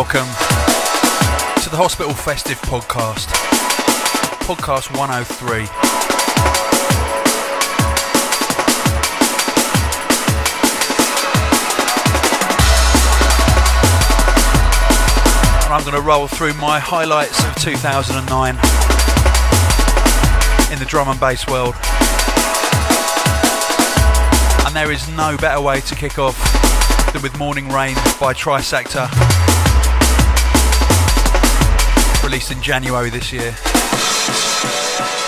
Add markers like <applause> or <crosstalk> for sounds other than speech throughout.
welcome to the Hospital Festive Podcast, Podcast 103. And I'm going to roll through my highlights of 2009 in the drum and bass world. And there is no better way to kick off than with Morning Rain by Trisector, released in January this year.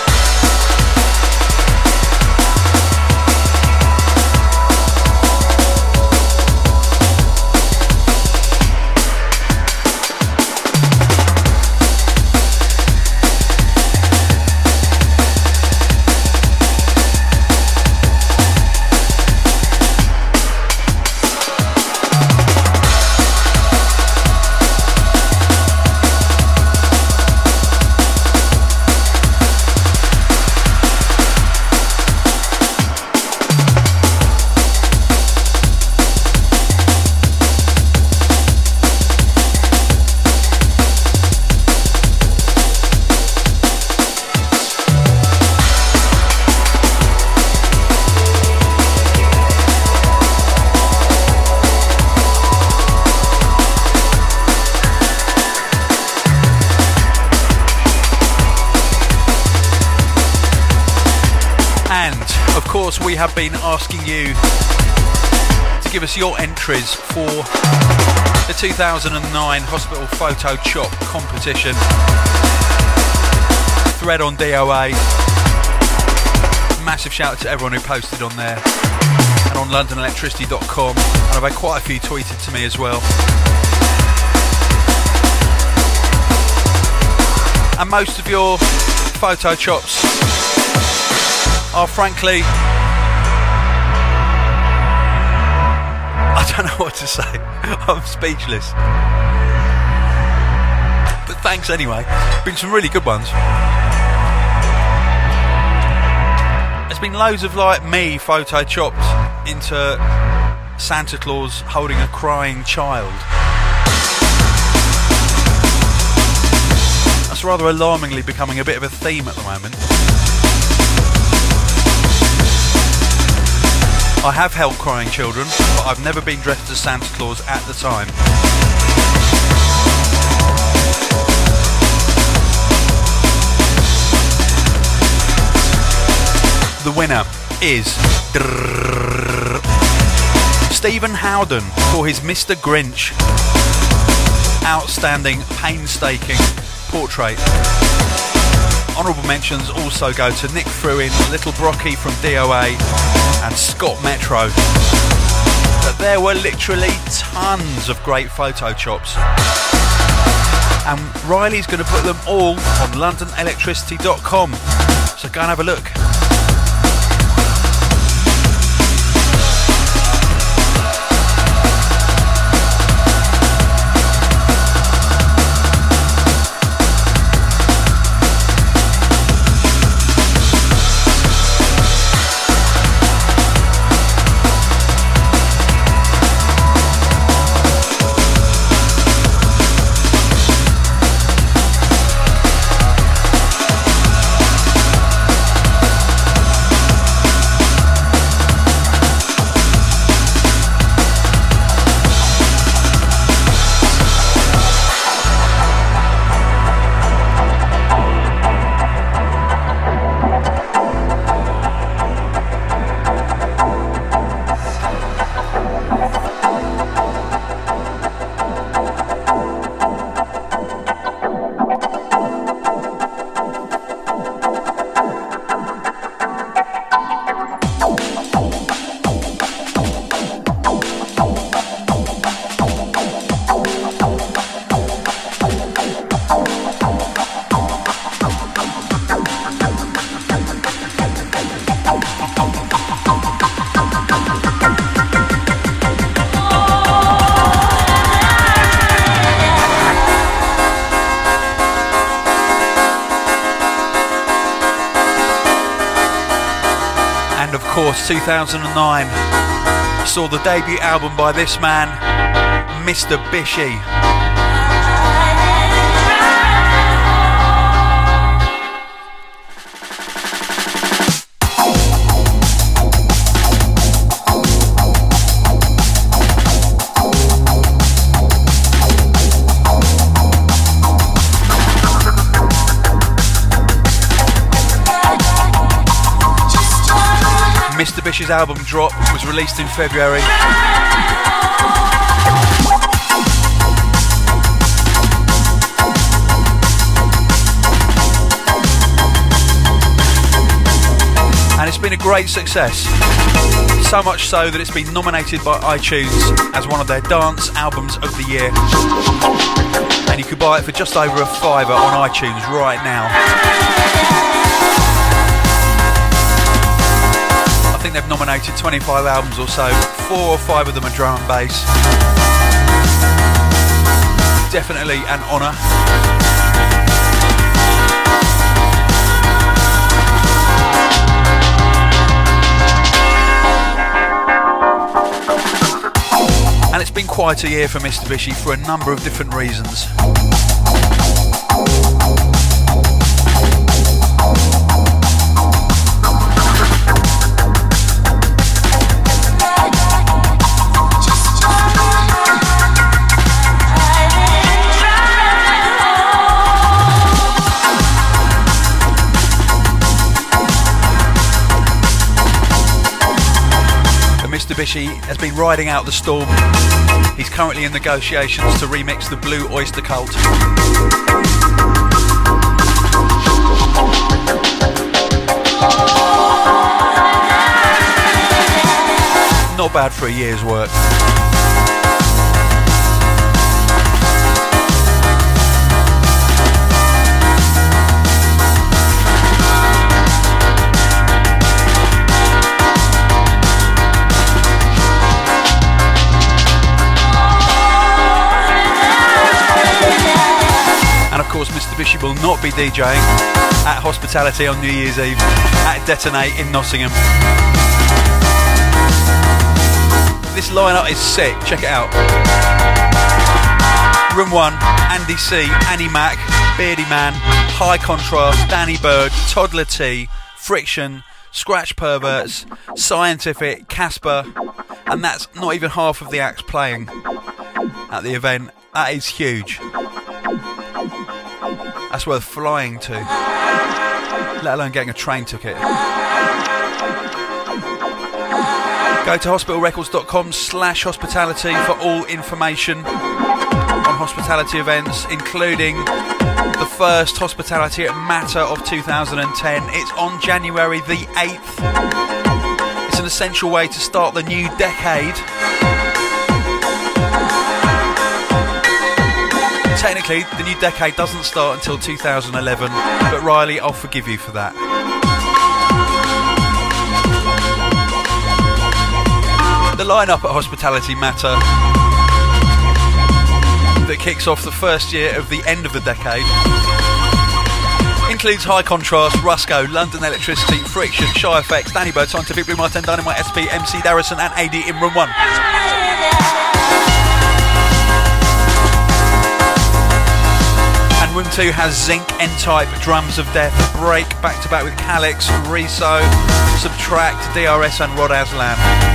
Have been asking you to give us your entries for the 2009 Hospital Photo Chop competition. Thread on DOA. Massive shout out to everyone who posted on there and on LondonElectricity.com. And I've had quite a few tweeted to me as well. And most of your photo chops are frankly don't know what to say. <laughs> I'm speechless. But thanks anyway. Been some really good ones. There's been loads of like me photo chopped into Santa Claus holding a crying child. That's rather alarmingly becoming a bit of a theme at the moment. I have held crying children, but I've never been dressed as Santa Claus at the time. The winner is Stephen Howden for his Mr. Grinch outstanding, painstaking portrait. Honourable mentions also go to Nick Fruin, Little Brocky from DOA, and Scott Metro. But there were literally tons of great photo chops. And Riley's going to put them all on LondonElectricity.com. So go and have a look. 2009 saw the debut album by this man, Mistabishi, Mistabishi's album Drop was released in February. And it's been a great success. So much so that it's been nominated by iTunes as one of their dance albums of the year. And you could buy it for just over a fiver on iTunes right now. Think they've nominated 25 albums or so. Four or five of them are drum and bass. Definitely an honour. And it's been quite a year for Mistabishi for a number of different reasons. Mistabishi has been riding out the storm. He's currently in negotiations to remix the Blue Oyster Cult. Not bad for a year's work. Will not be DJing at Hospitality on New Year's Eve at Detonate in Nottingham. This lineup is sick, check it out. Room 1, Andy C, Annie Mac, Beardyman, High Contrast, Danny Byrd, Toddla T, Friction, Scratch Perverts, Scientific, Caspa, and that's not even half of the acts playing at the event. That is huge. That's worth flying to, let alone getting a train ticket. Go to hospitalrecords.com slash hospitality for all information on hospitality events, including the first hospitality at Matter of 2010. It's on January the 8th. It's an essential way to start the new decade technically, the new decade doesn't start until 2011, but Riley, I'll forgive you for that. The lineup at Hospitality Matter that kicks off the first year of the end of the decade includes High Contrast, Rusko, London Electricity, Friction, Shy FX, Danny Byrd, Scientific Blu Mar Ten, Dynamite SP, MC Darrison, and AD in Room 1. Room 2 has Zinc, N-Type, Drums of Death, Break, back to back with Calyx, Reso, Subtract, DRS and Rod Azlan.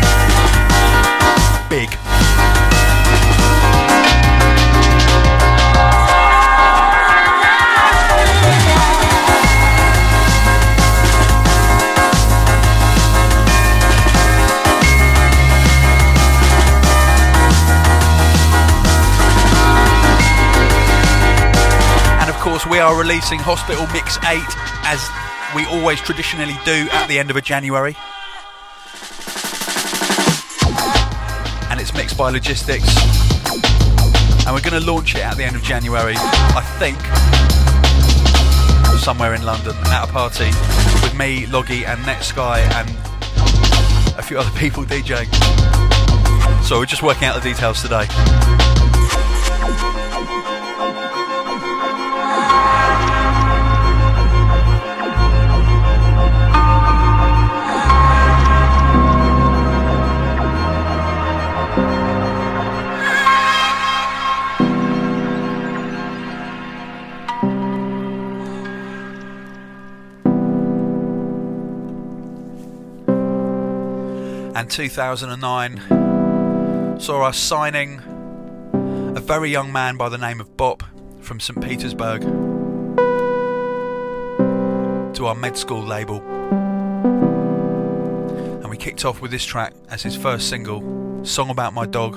Are releasing Hospital Mix 8 as we always traditionally do at the end of a January. And it's mixed by Logistics. And we're going to launch it at the end of January, I think, somewhere in London at a party with me, Loggy, and Netsky, and a few other people DJing. So we're just working out the details today. And 2009 saw us signing a very young man by the name of Bop from St. Petersburg to our med school label. And we kicked off with this track as his first single, Song About My Dog.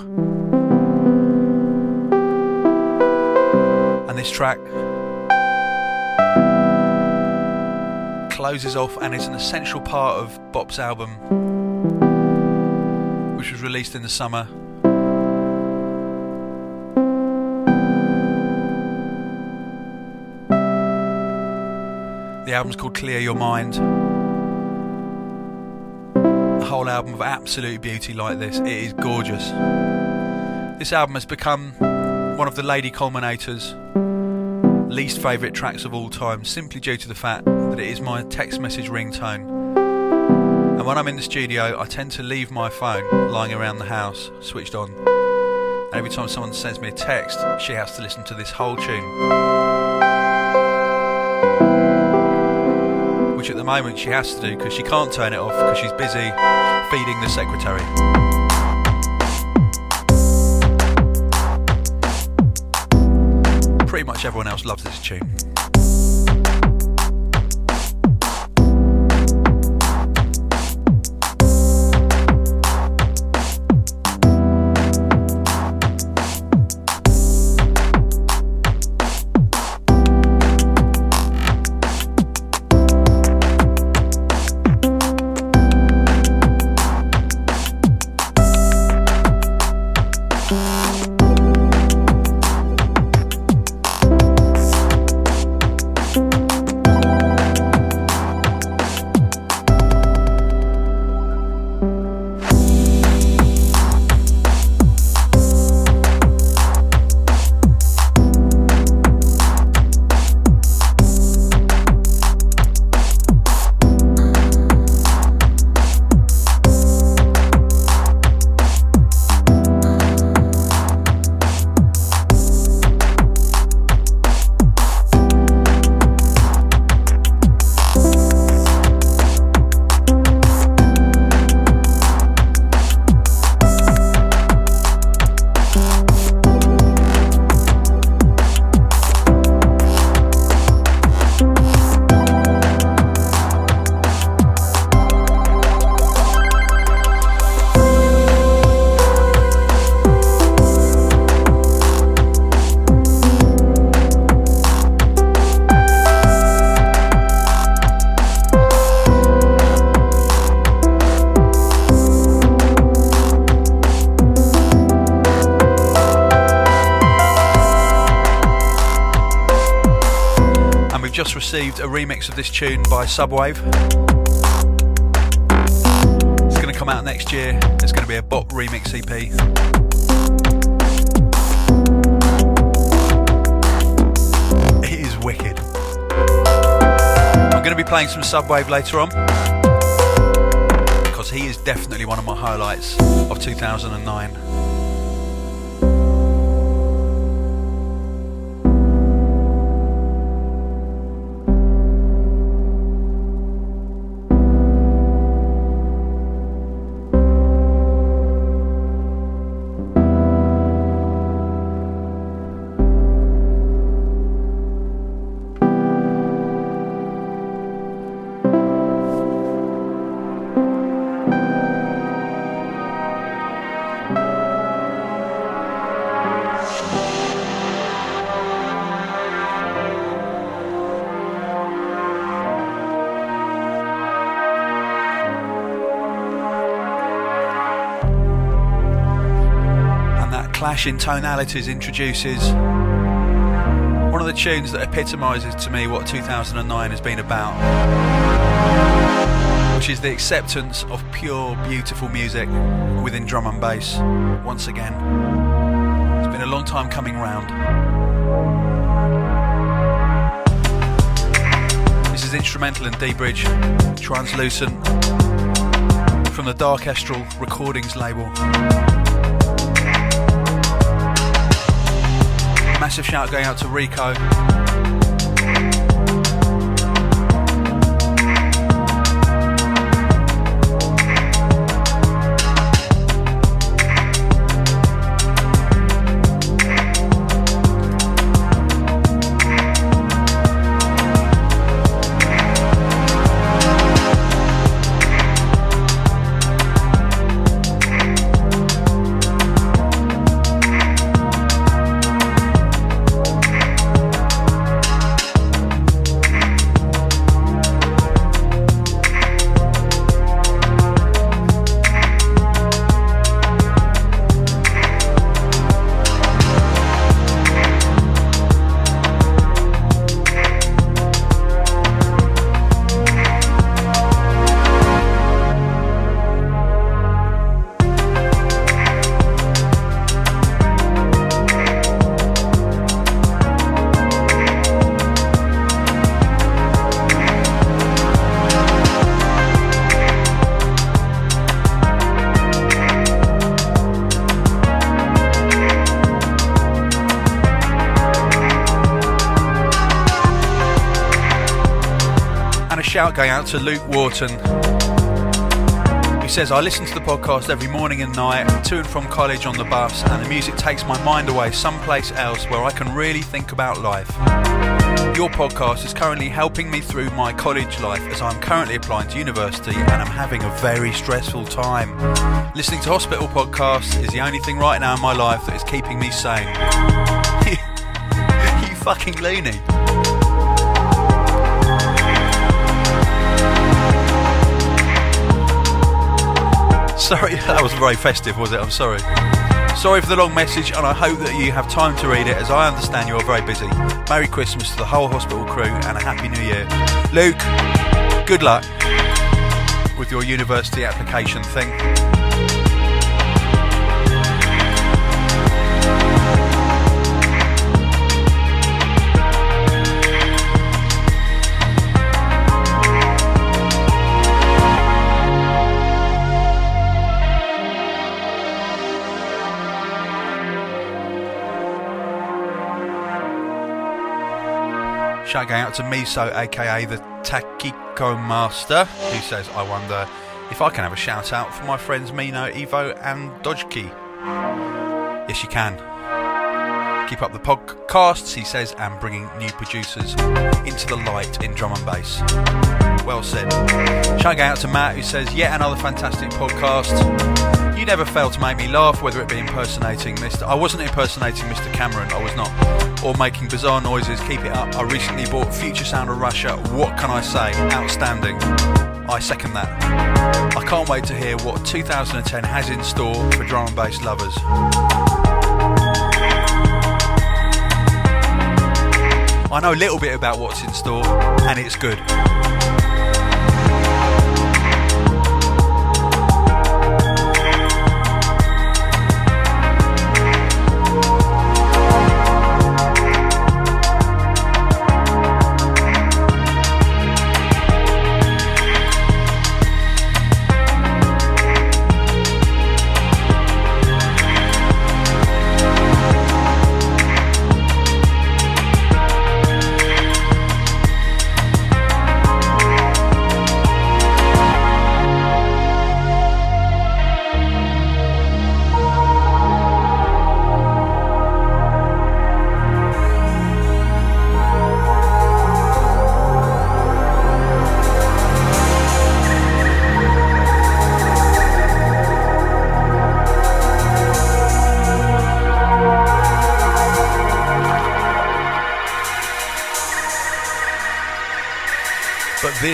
And this track closes off and is an essential part of Bop's album, released in the summer. The album's called Clear Your Mind. A whole album of absolute beauty like this. It is gorgeous. This album has become one of the Lady Culminators' least favourite tracks of all time, simply due to the fact that it is my text message ringtone. And when I'm in the studio, I tend to leave my phone lying around the house, switched on. And every time someone sends me a text, she has to listen to this whole tune. Which at the moment she has to do because she can't turn it off because she's busy feeding the secretary. Pretty much everyone else loves this tune. Received a remix of this tune by Subwave. It's going to come out next year. It's going to be a Bop remix EP. It is wicked. I'm going to be playing some Subwave later on because he is definitely one of my highlights of 2009. Clash in tonalities introduces one of the tunes that epitomises to me what 2009 has been about, which is the acceptance of pure, beautiful music within drum and bass once again. It's been a long time coming round. This is instrumental in D Bridge, translucent, from the Dark Darkestral Recordings label. Massive shout going out to Rico. Going out to Luke Wharton. He says, I listen to the podcast every morning and night, to and from college on the bus, and the music takes my mind away someplace else where I can really think about life. Your podcast is currently helping me through my college life as I'm currently applying to university and I'm having a very stressful time. Listening to hospital podcasts is the only thing right now in my life that is keeping me sane. <laughs> you fucking loony. Sorry, <laughs> that was very festive, was it? I'm sorry. Sorry for the long message, and I hope that you have time to read it, as I understand you are very busy. Merry Christmas to the whole hospital crew, and a Happy New Year. Luke, good luck with your university application thing. Shout going out to Miso, aka the Takiko Master, who says, I wonder if I can have a shout out for my friends Mino, Evo, and Dodgekey. Yes, you can. Keep up the podcasts, he says, and bringing new producers into the light in drum and bass. Well said. Shout out to Matt, who says, Yet another fantastic podcast. You never fail to make me laugh, whether it be impersonating Mr. I wasn't impersonating Mr. Cameron, I was not. Or making bizarre noises, keep it up. I recently bought Future Sound of Russia. What can I say? Outstanding. I second that. I can't wait to hear what 2010 has in store for drum and bass lovers. I know a little bit about what's in store, and it's good.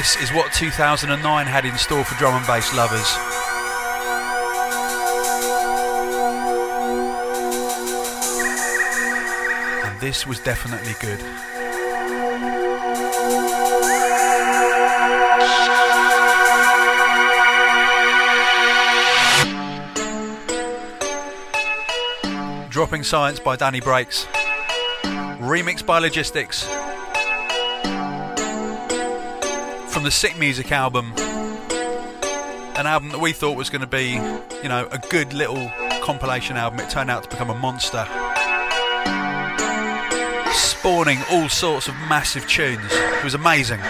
This is what 2009 had in store for drum and bass lovers. And this was definitely good. Dropping Science by Danny Breaks. Remixed by Logistics. The Sick Music album. An album that we thought was going to be, you know, a good little compilation album. It turned out to become a monster. Spawning all sorts of massive tunes. It was amazing.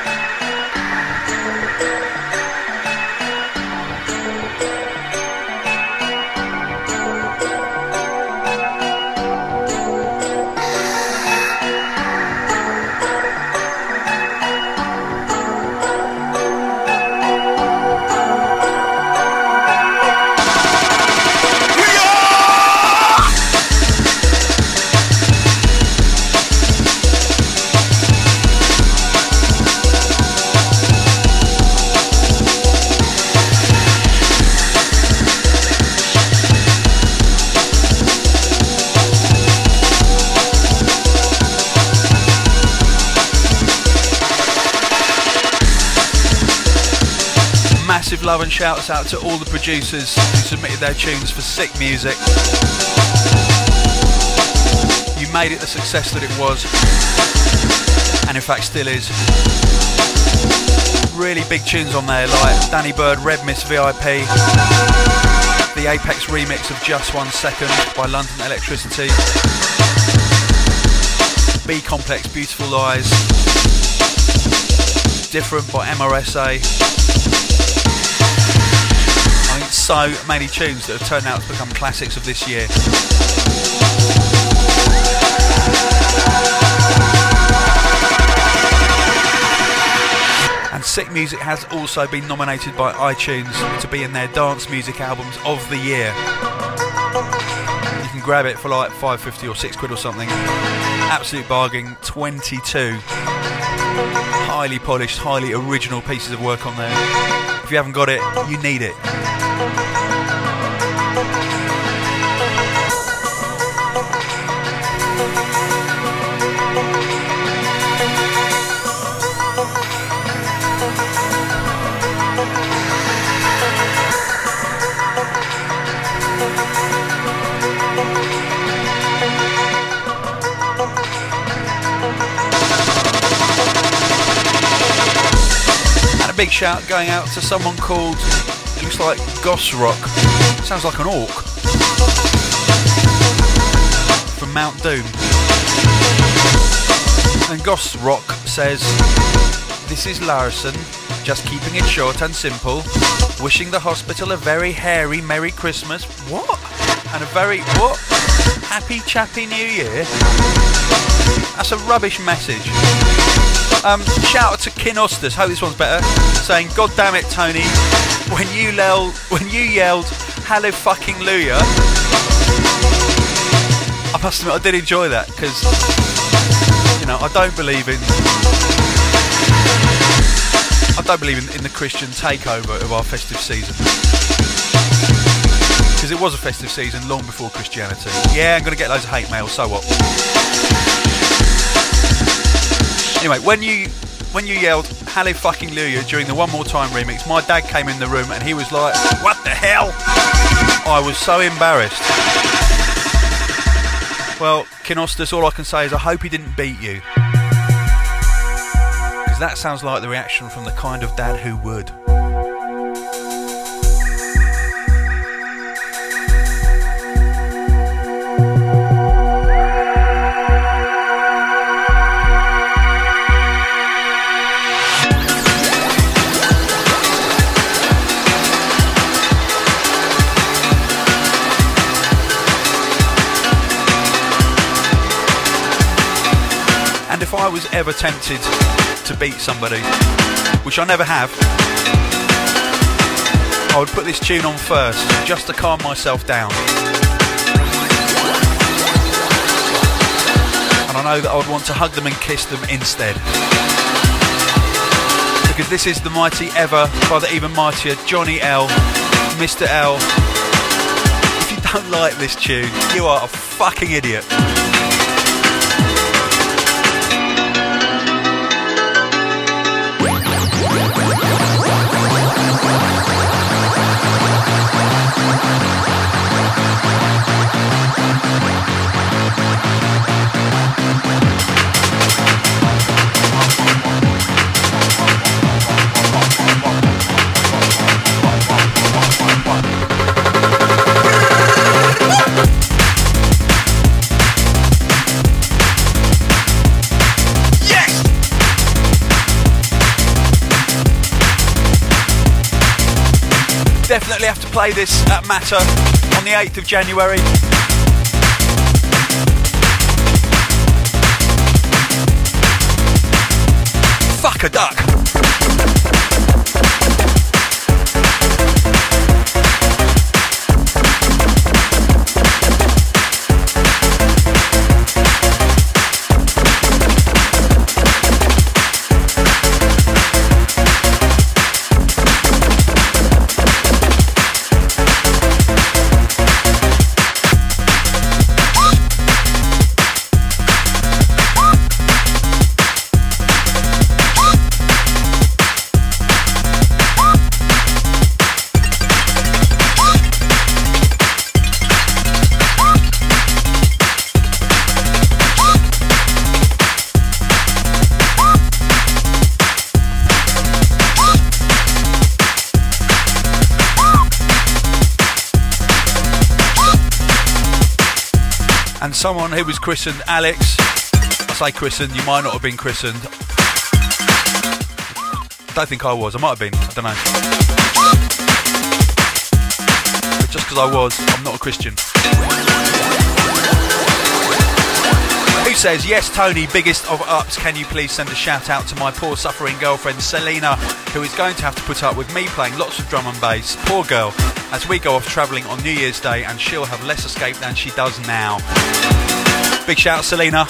Love and shouts out to all the producers who submitted their tunes for Sick Music. You made it the success that it was, and in fact still is. Really big tunes on there like Danny Byrd, Red Mist VIP, the Apex remix of Just One Second by London Electricity, B Complex Beautiful Lies, Different by MRSA. So many tunes that have turned out to become classics of this year. And Sick Music has also been nominated by iTunes to be in their dance music albums of the year. You can grab it for like 5.50 or 6 quid or something. Absolute bargain, 22 highly polished, highly original pieces of work on there. If you haven't got it, you need it. Big shout going out to someone called, looks like Goss Rock. Sounds like an orc. From Mount Doom. And Goss Rock says, This is Larson, just keeping it short and simple. Wishing the hospital a very hairy Merry Christmas. What? And a very, what? Happy Chappy New Year? That's a rubbish message. Um, shout out to Kinostas. Hope this one's better. Saying, "God damn it, Tony! When you yelled, when you yelled, hello fucking Luya." I must admit, I did enjoy that because you know I don't believe in. I don't believe in, in the Christian takeover of our festive season because it was a festive season long before Christianity. Yeah, I'm going to get loads of hate mail. So what? Anyway, when you when you yelled "Halle fucking Luya" during the One More Time remix, my dad came in the room and he was like, "What the hell?" I was so embarrassed. Well, Kinostas, all I can say is I hope he didn't beat you. Because that sounds like the reaction from the kind of dad who would. Was ever tempted to beat somebody, which I never have, I would put this tune on first, just to calm myself down. And I know that I would want to hug them and kiss them instead. Because this is the mighty ever, by the even mightier Johnny L, Mr. L. If you don't like this tune, you are a fucking idiot. Play this at Matter on the 8th of January. Fuck a duck. Someone who was christened Alex. I say christened, you might not have been christened. don't think I was. I might have been. I don't know. But just because I was, I'm not a Christian. Who says, Yes, Tony, biggest of ups. Can you please send a shout out to my poor suffering girlfriend Selena, who is going to have to put up with me playing lots of drum and bass? Poor girl, as we go off travelling on New Year's Day, and she'll have less escape than she does now. Big shout, out, Selena.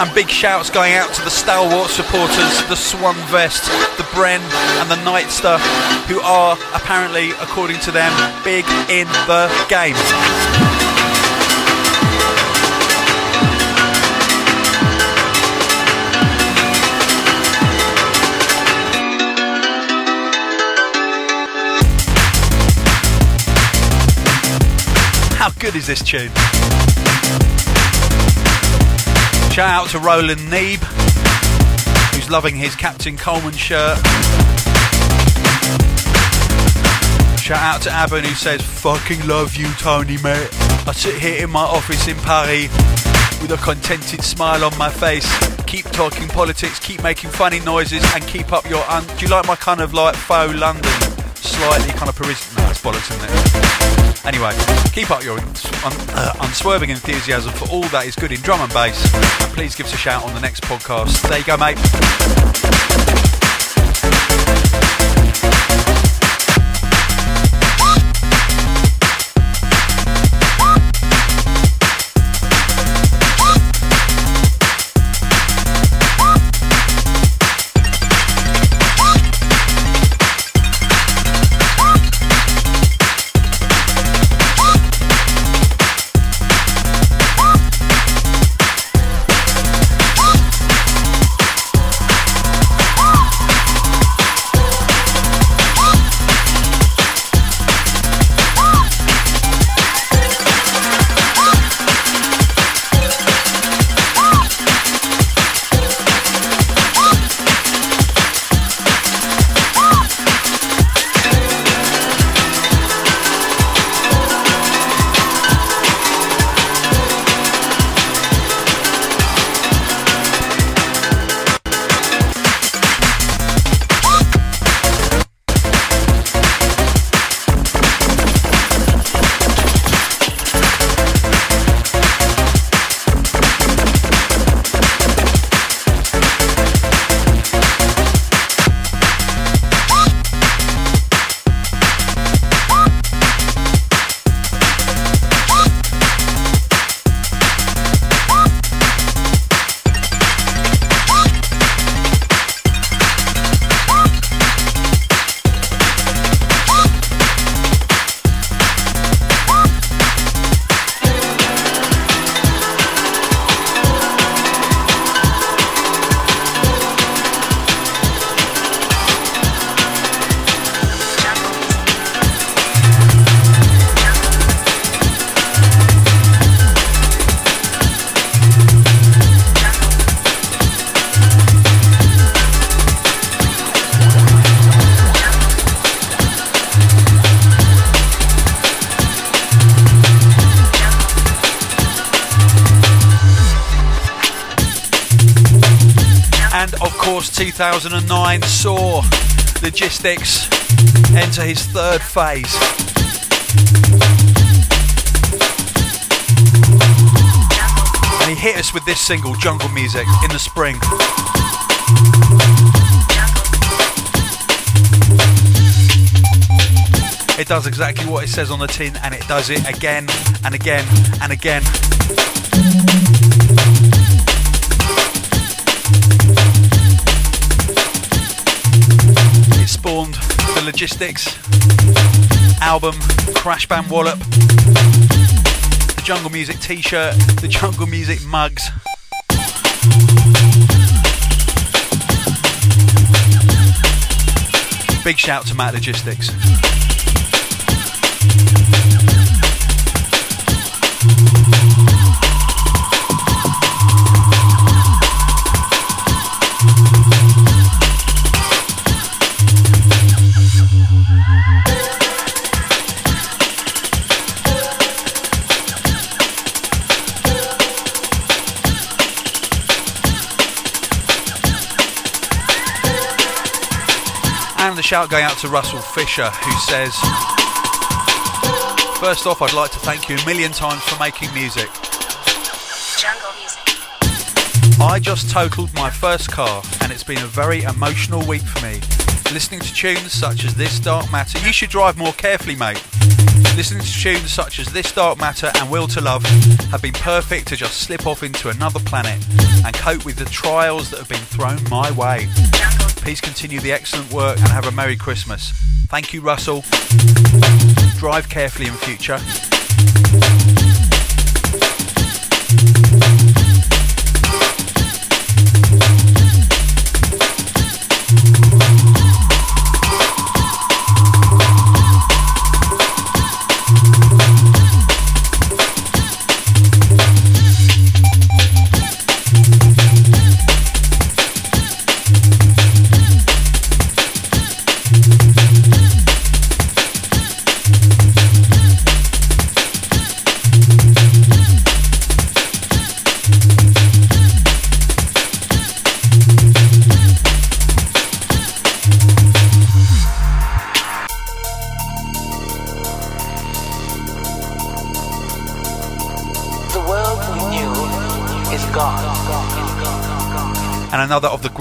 And big shouts going out to the stalwart supporters, the Swan Vest, the Bren, and the Nightster, who are apparently, according to them, big in the game. How good is this tune? Shout out to Roland Neeb, who's loving his Captain Coleman shirt. Shout out to Abin, who says, Fucking love you, Tony, mate. I sit here in my office in Paris with a contented smile on my face. Keep talking politics, keep making funny noises, and keep up your. Un- Do you like my kind of like faux London? Slightly kind of Parisian. No, that's bollocks, isn't it? Anyway, keep up your uh, unswerving enthusiasm for all that is good in drum and bass. And please give us a shout on the next podcast. There you go, mate. 2009 saw Logistics enter his third phase. And he hit us with this single, Jungle Music, in the spring. It does exactly what it says on the tin, and it does it again and again and again. Spawned the Logistics album, Crash Bang Wallop, the Jungle Music t shirt, the Jungle Music mugs. Big shout to Matt Logistics. Shout going out to Russell Fisher, who says, First off, I'd like to thank you a million times for making music. Jungle music. I just totaled my first car, and it's been a very emotional week for me. Listening to tunes such as This Dark Matter, you should drive more carefully, mate. Listening to tunes such as This Dark Matter and Will to Love have been perfect to just slip off into another planet and cope with the trials that have been thrown my way. Please continue the excellent work and have a Merry Christmas. Thank you, Russell. Drive carefully in future.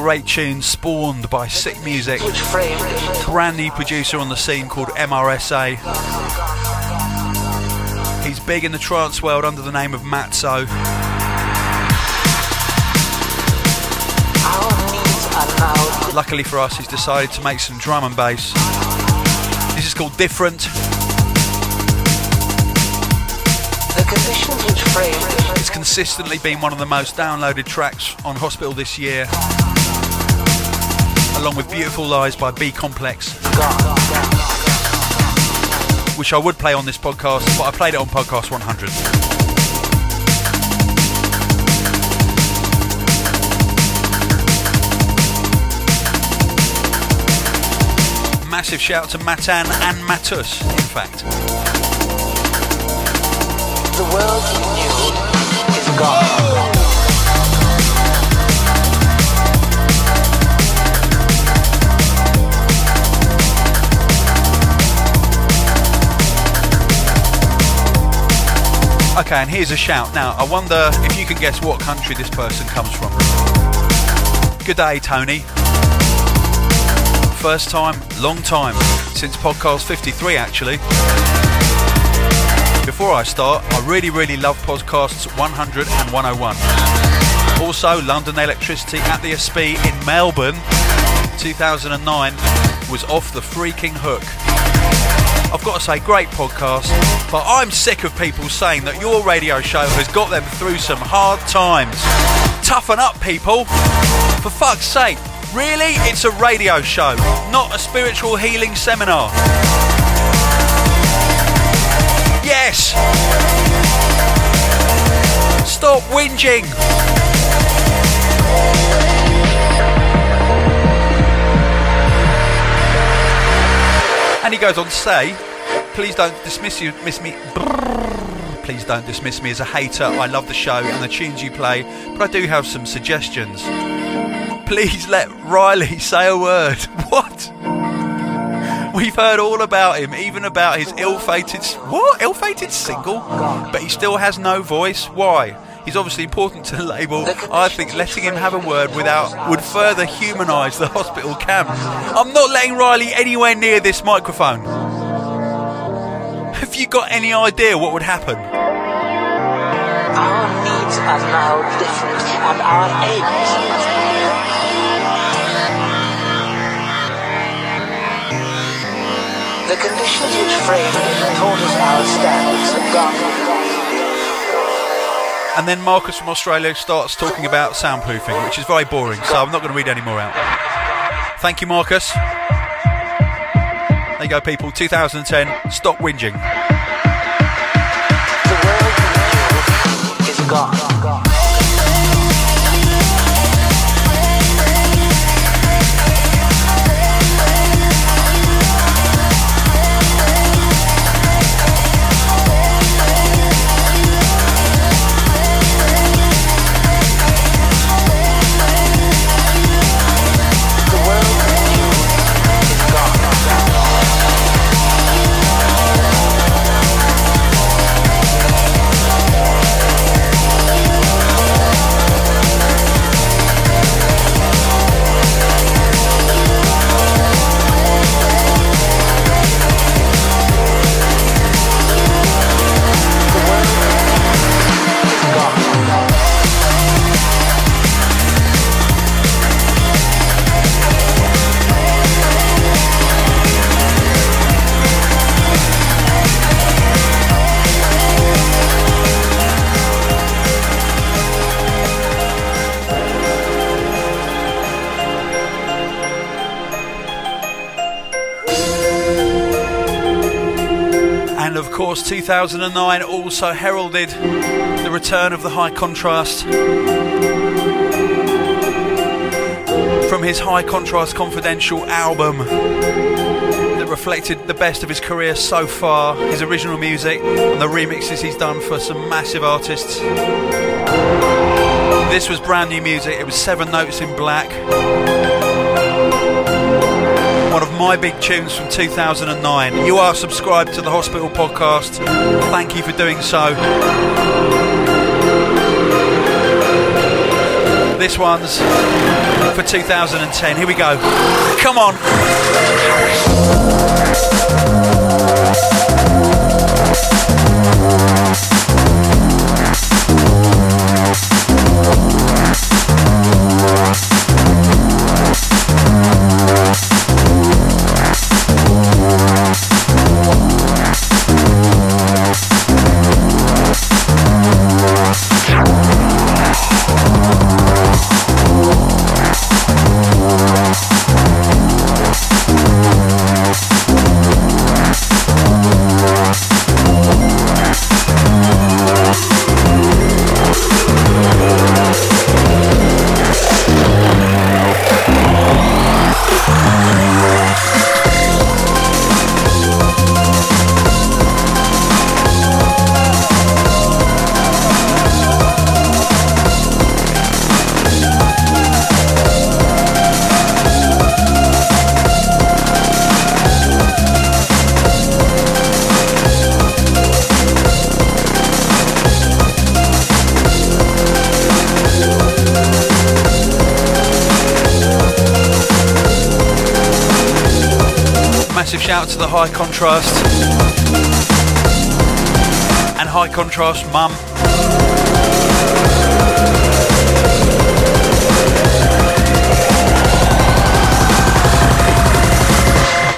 Great tune spawned by Sick Music. Brand new producer on the scene called MRSA. He's big in the trance world under the name of Matzo. Luckily for us, he's decided to make some drum and bass. This is called Different. It's consistently been one of the most downloaded tracks on Hospital this year, along with Beautiful Lies by B Complex, which I would play on this podcast, but I played it on podcast 100. massive shout to Matan and Matus, in fact. The world you knew gone. Okay, and here's a shout. Now, I wonder if you can guess what country this person comes from. Good day, Tony. First time, long time, since podcast 53 actually. Before I start, I really, really love podcasts 100 and 101. Also, London Electricity at the Espy in Melbourne 2009 was off the freaking hook. I've got to say, great podcast, but I'm sick of people saying that your radio show has got them through some hard times. Toughen up, people! For fuck's sake, really? It's a radio show, not a spiritual healing seminar. Yes! Stop whinging! And he goes on to say, please don't dismiss you, miss me. Please don't dismiss me as a hater. I love the show and the tunes you play, but I do have some suggestions. Please let Riley <laughs> say a word. <laughs> What? We've heard all about him, even about his ill-fated what ill-fated single, but he still has no voice. Why? He's obviously important to the label. I think letting him have a word without would further humanise the hospital camp. I'm not letting Riley anywhere near this microphone. Have you got any idea what would happen? Our needs are now different, and our aims The conditions which and taught us our standards have gone. And then Marcus from Australia starts talking about soundproofing, which is very boring, so I'm not going to read any more out. Thank you, Marcus. There you go, people. 2010. Stop whinging. The world is gone. Course, 2009 also heralded the return of the high contrast. From his High Contrast Confidential album that reflected the best of his career so far, his original music and the remixes he's done for some massive artists. This was brand new music, it was Seven Notes in Black one of my big tunes from 2009. You are subscribed to the Hospital Podcast. Thank you for doing so. This one's for 2010. Here we go. Come on. Contrast and high contrast mum.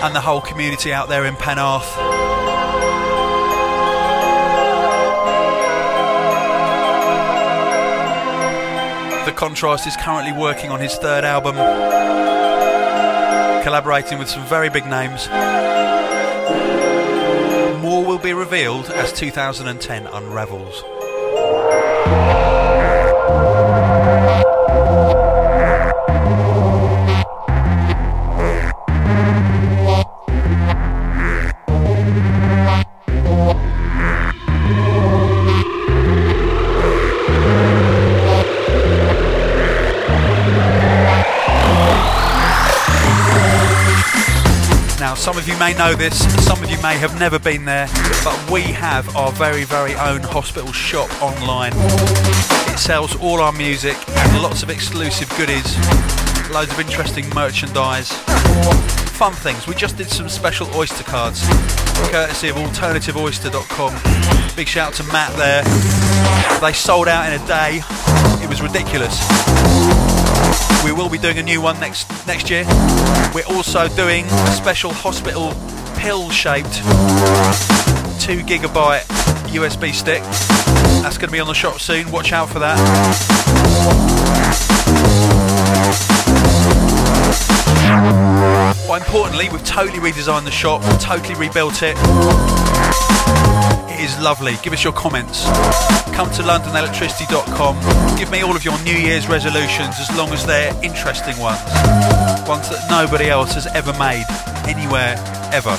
And the whole community out there in Penarth. The Contrast is currently working on his third album collaborating with some very big names. Revealed as 2010 unravels. You may know this, some of you may have never been there, but we have our very, very own hospital shop online. It sells all our music and lots of exclusive goodies, loads of interesting merchandise, fun things. We just did some special Oyster cards, courtesy of alternativeoyster.com. Big shout out to Matt there. They sold out in a day. It was ridiculous. We will be doing a new one next next year. We're also doing a special hospital pill-shaped two gigabyte USB stick. That's going to be on the shop soon. Watch out for that. But importantly, we've totally redesigned the shop, totally rebuilt it is lovely. Give us your comments. Come to londonelectricity.com. Give me all of your New Year's resolutions as long as they're interesting ones. Ones that nobody else has ever made anywhere ever.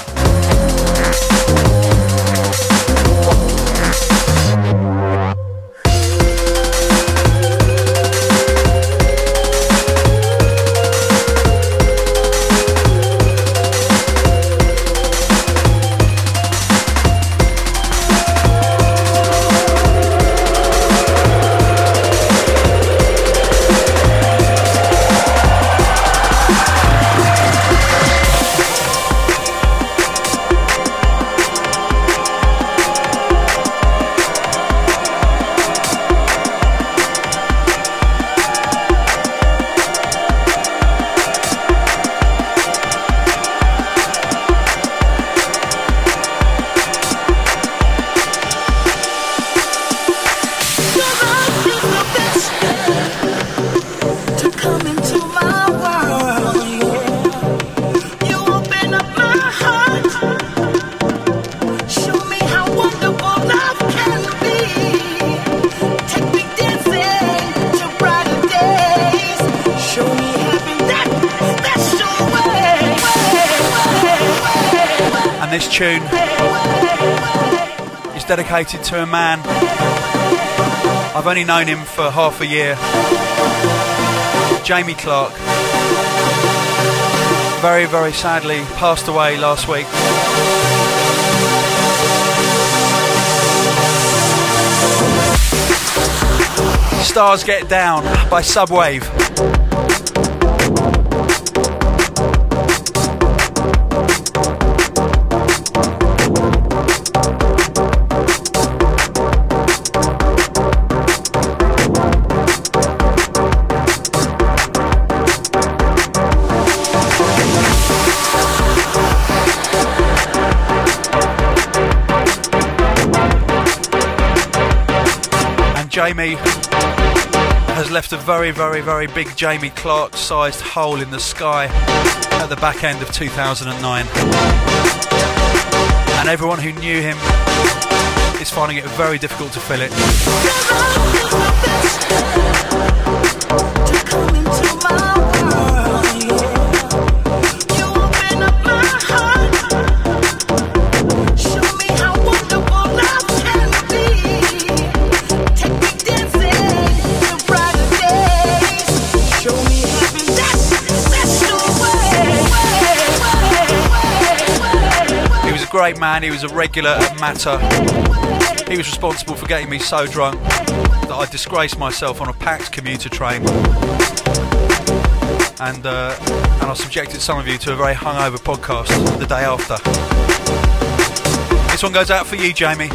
Dedicated to a man. I've only known him for half a year. Jamie Clark. Very, very sadly passed away last week. Stars Get Down by Subwave. Jamie has left a very, very, very big Jamie Clark sized hole in the sky at the back end of 2009. And everyone who knew him is finding it very difficult to fill it. Great man. He was a regular at Matter. He was responsible for getting me so drunk that I disgraced myself on a packed commuter train. And, uh, and I subjected some of you to a very hungover podcast the day after. This one goes out for you, Jamie.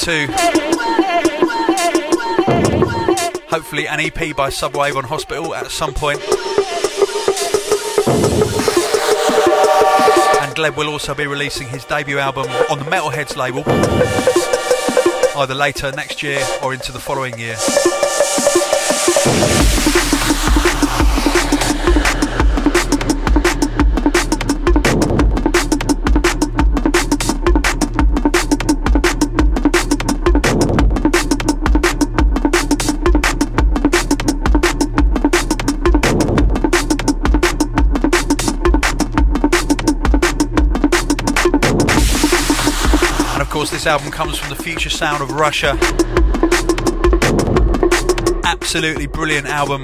To hopefully an EP by Subwave on Hospital at some point. And Gleb will also be releasing his debut album on the Metalheadz label either later next year or into the following year. This album comes from the future sound of Russia. Absolutely brilliant album.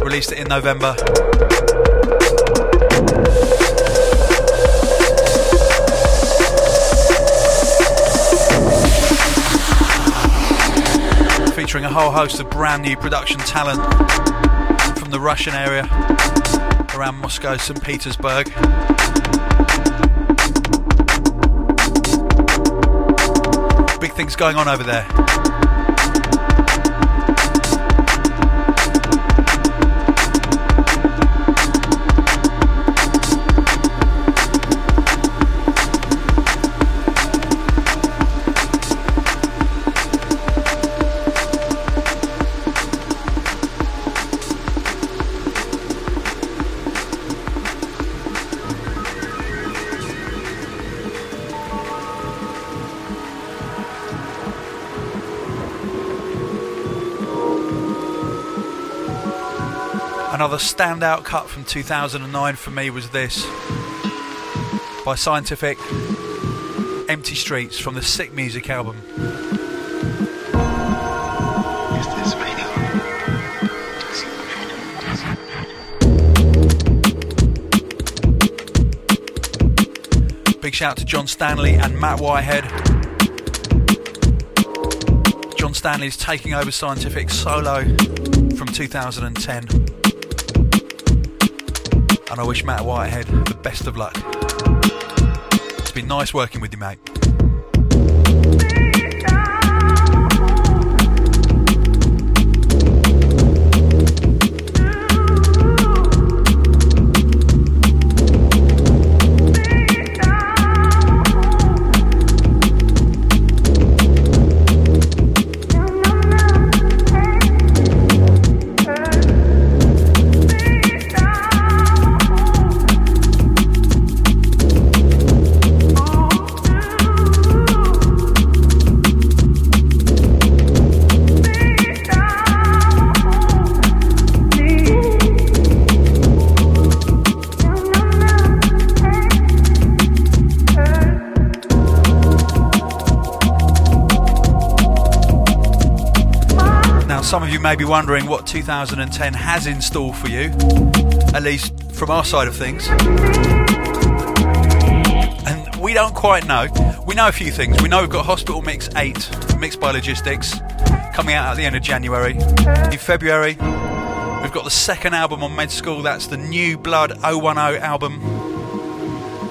Released it in November. Featuring a whole host of brand new production talent from the Russian area around Moscow, St. Petersburg. Big things going on over there. Standout cut from 2009 for me was this. by Scientific. Empty Streets from the Sick Music album. Big shout out to John Stanley and Matt Whitehead. John Stanley is taking over Scientific solo from 2010. And I wish Matt Whitehead the best of luck. It's been nice working with you, mate. You may be wondering what 2010 has in store for you, at least from our side of things. And we don't quite know. We know a few things. We know we've got Hospital Mix 8, mixed by Logistics, coming out at the end of January. In February, we've got the second album on Med School, that's the New Blood 010 album.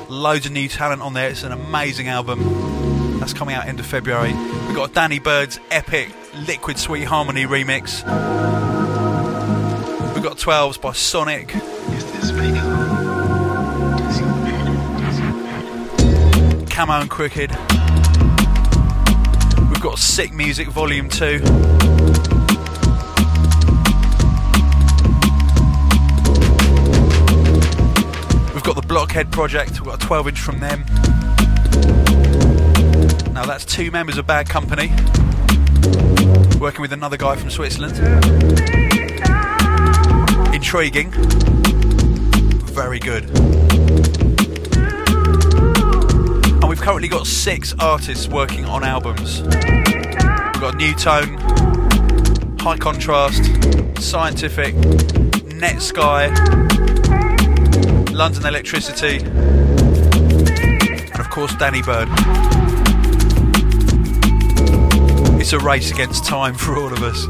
Loads of new talent on there, it's an amazing album. That's coming out end of February. We've got Danny Byrd's epic Liquid Sweet Harmony remix. We've got 12s by Sonic. Camo and Krooked. We've got Sick Music Volume 2. We've got the Blockhead Project, we've got a 12 inch from them. Now that's two members of Bad Company working with another guy from Switzerland. Intriguing. Very good. And we've currently got six artists working on albums. We've got Nu:Tone, High Contrast, Scientific, Netsky, London Electricity, and of course Danny Byrd. It's a race against time for all of us.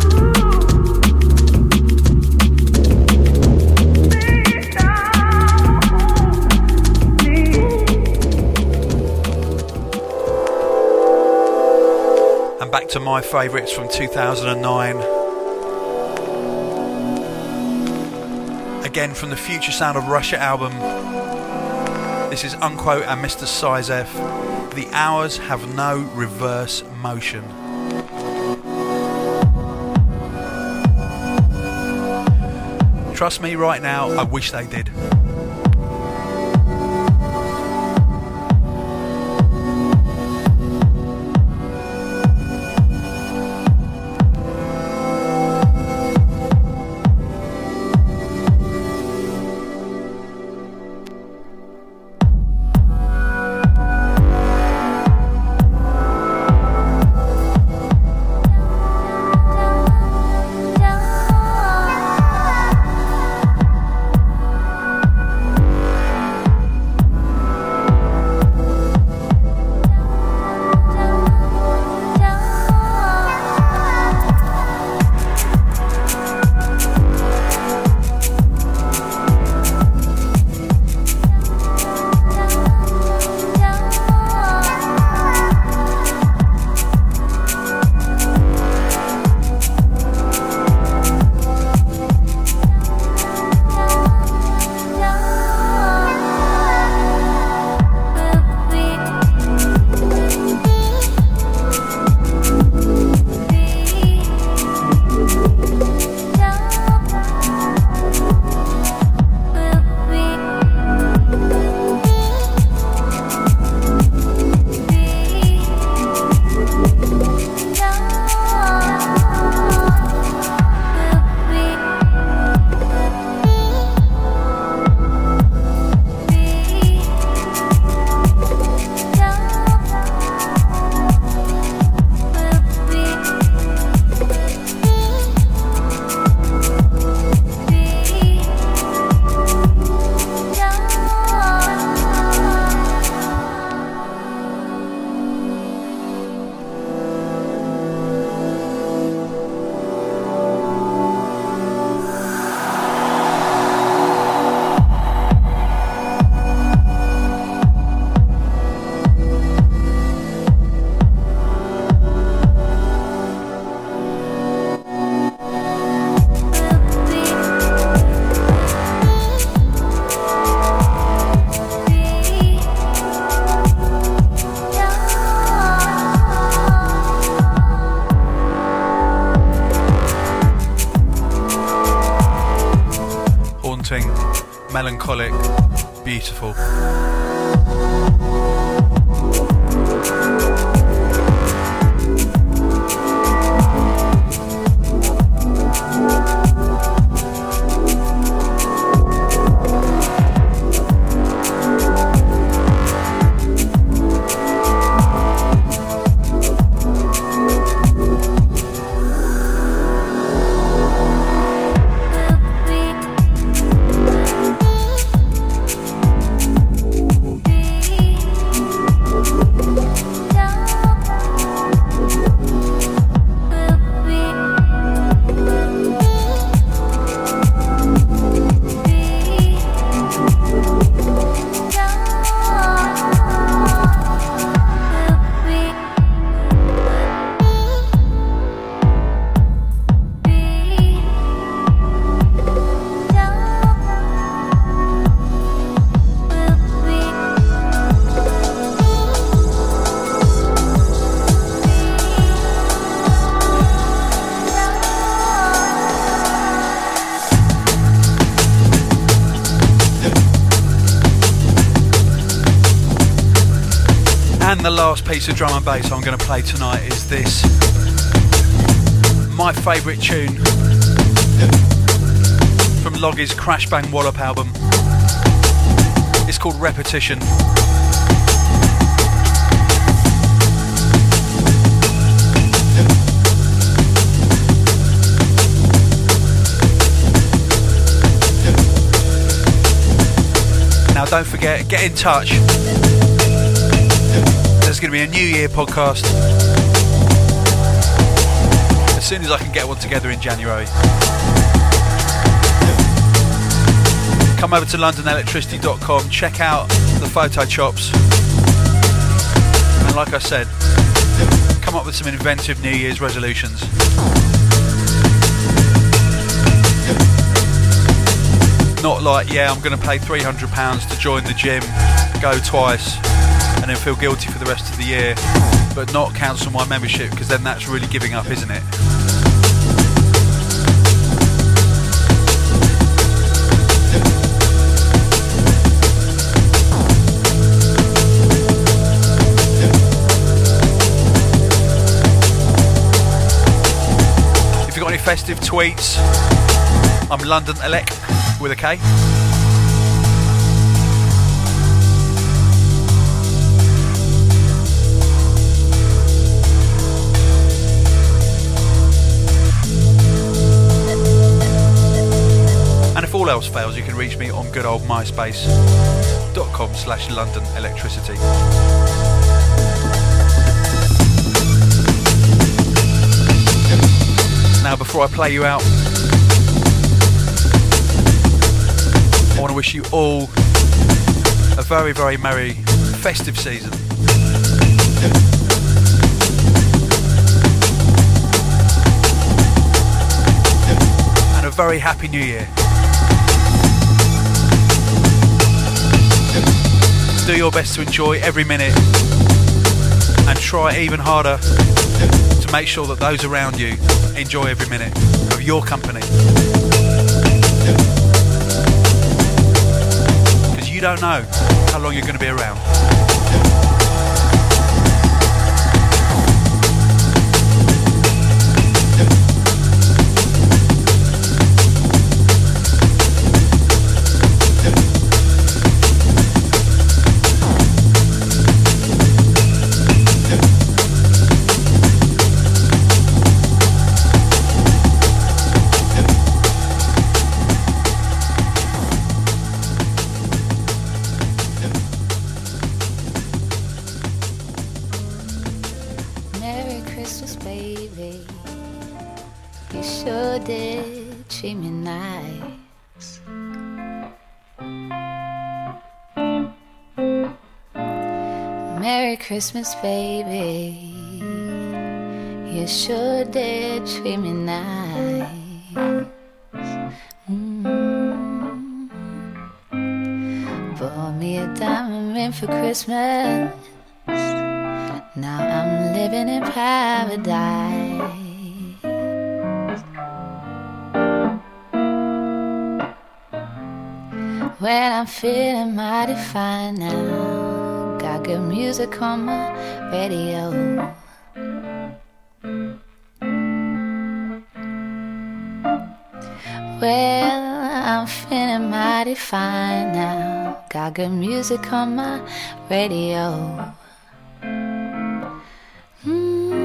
And back to my favourites from 2009. Again from the Future Sound of Russia album. This is Unquote and Mr. Sizef. The hours have no reverse motion. Trust me right now, I wish they did. Piece of drum and bass I'm going to play tonight is this. My favourite tune from Loggy's Crash Bang Wallop album. It's called Repetition. Now don't forget, get in touch there's going to be a New Year podcast as soon as I can get one together in January. Come over to londonelectricity.com, check out the photo chops, and like I said, come up with some inventive New Year's resolutions. Not like, yeah, I'm going to pay £300 to join the gym, go twice, and then feel guilty for the rest of the year, but not cancel my membership because then that's really giving up, isn't it? If you've got any festive tweets, I'm London Elect with a K. all else fails, you can reach me on good old myspace.com slash London Electricity. Now, before I play you out, I want to wish you all a very, very merry festive season. And a very happy new year. Do your best to enjoy every minute and try even harder to make sure that those around you enjoy every minute of your company. Because you don't know how long you're going to be around. Christmas, baby. You sure did treat me nice. Mm. Bought me a diamond ring for Christmas. Now I'm living in paradise. When I'm feeling mighty fine now, got good music on my radio. Well, I'm feeling mighty fine now. Got good music on my radio. Mm.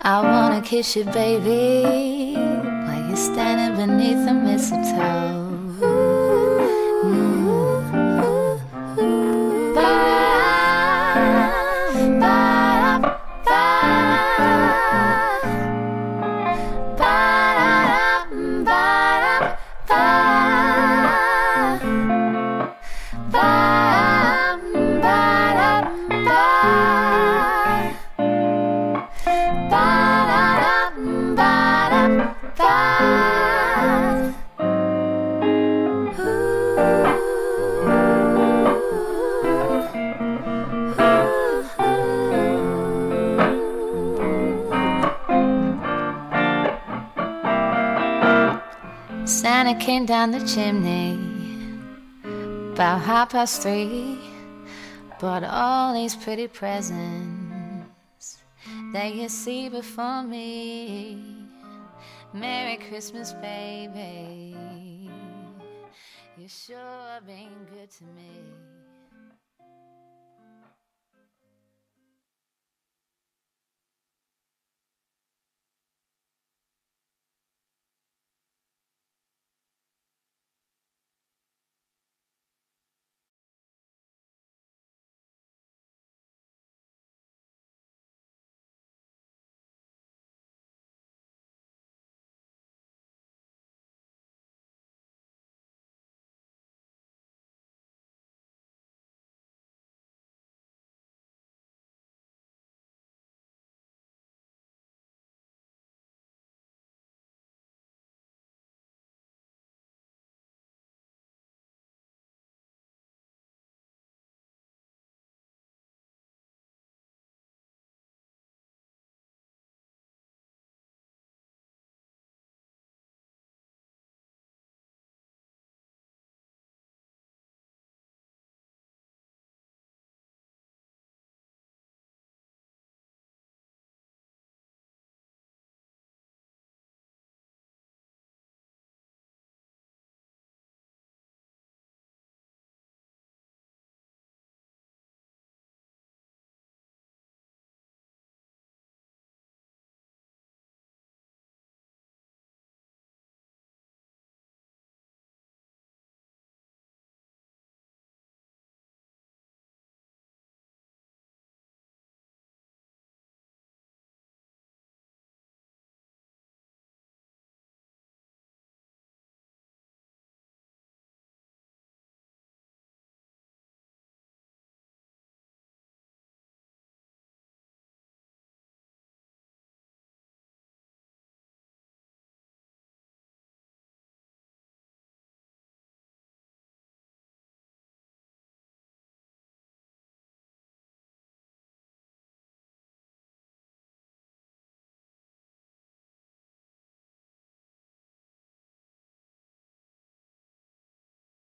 I wanna kiss you, baby, while you're standing beneath the mistletoe. Down the chimney about half past three. Brought all these pretty presents that you see before me. Merry Christmas, baby. You sure have been good to me.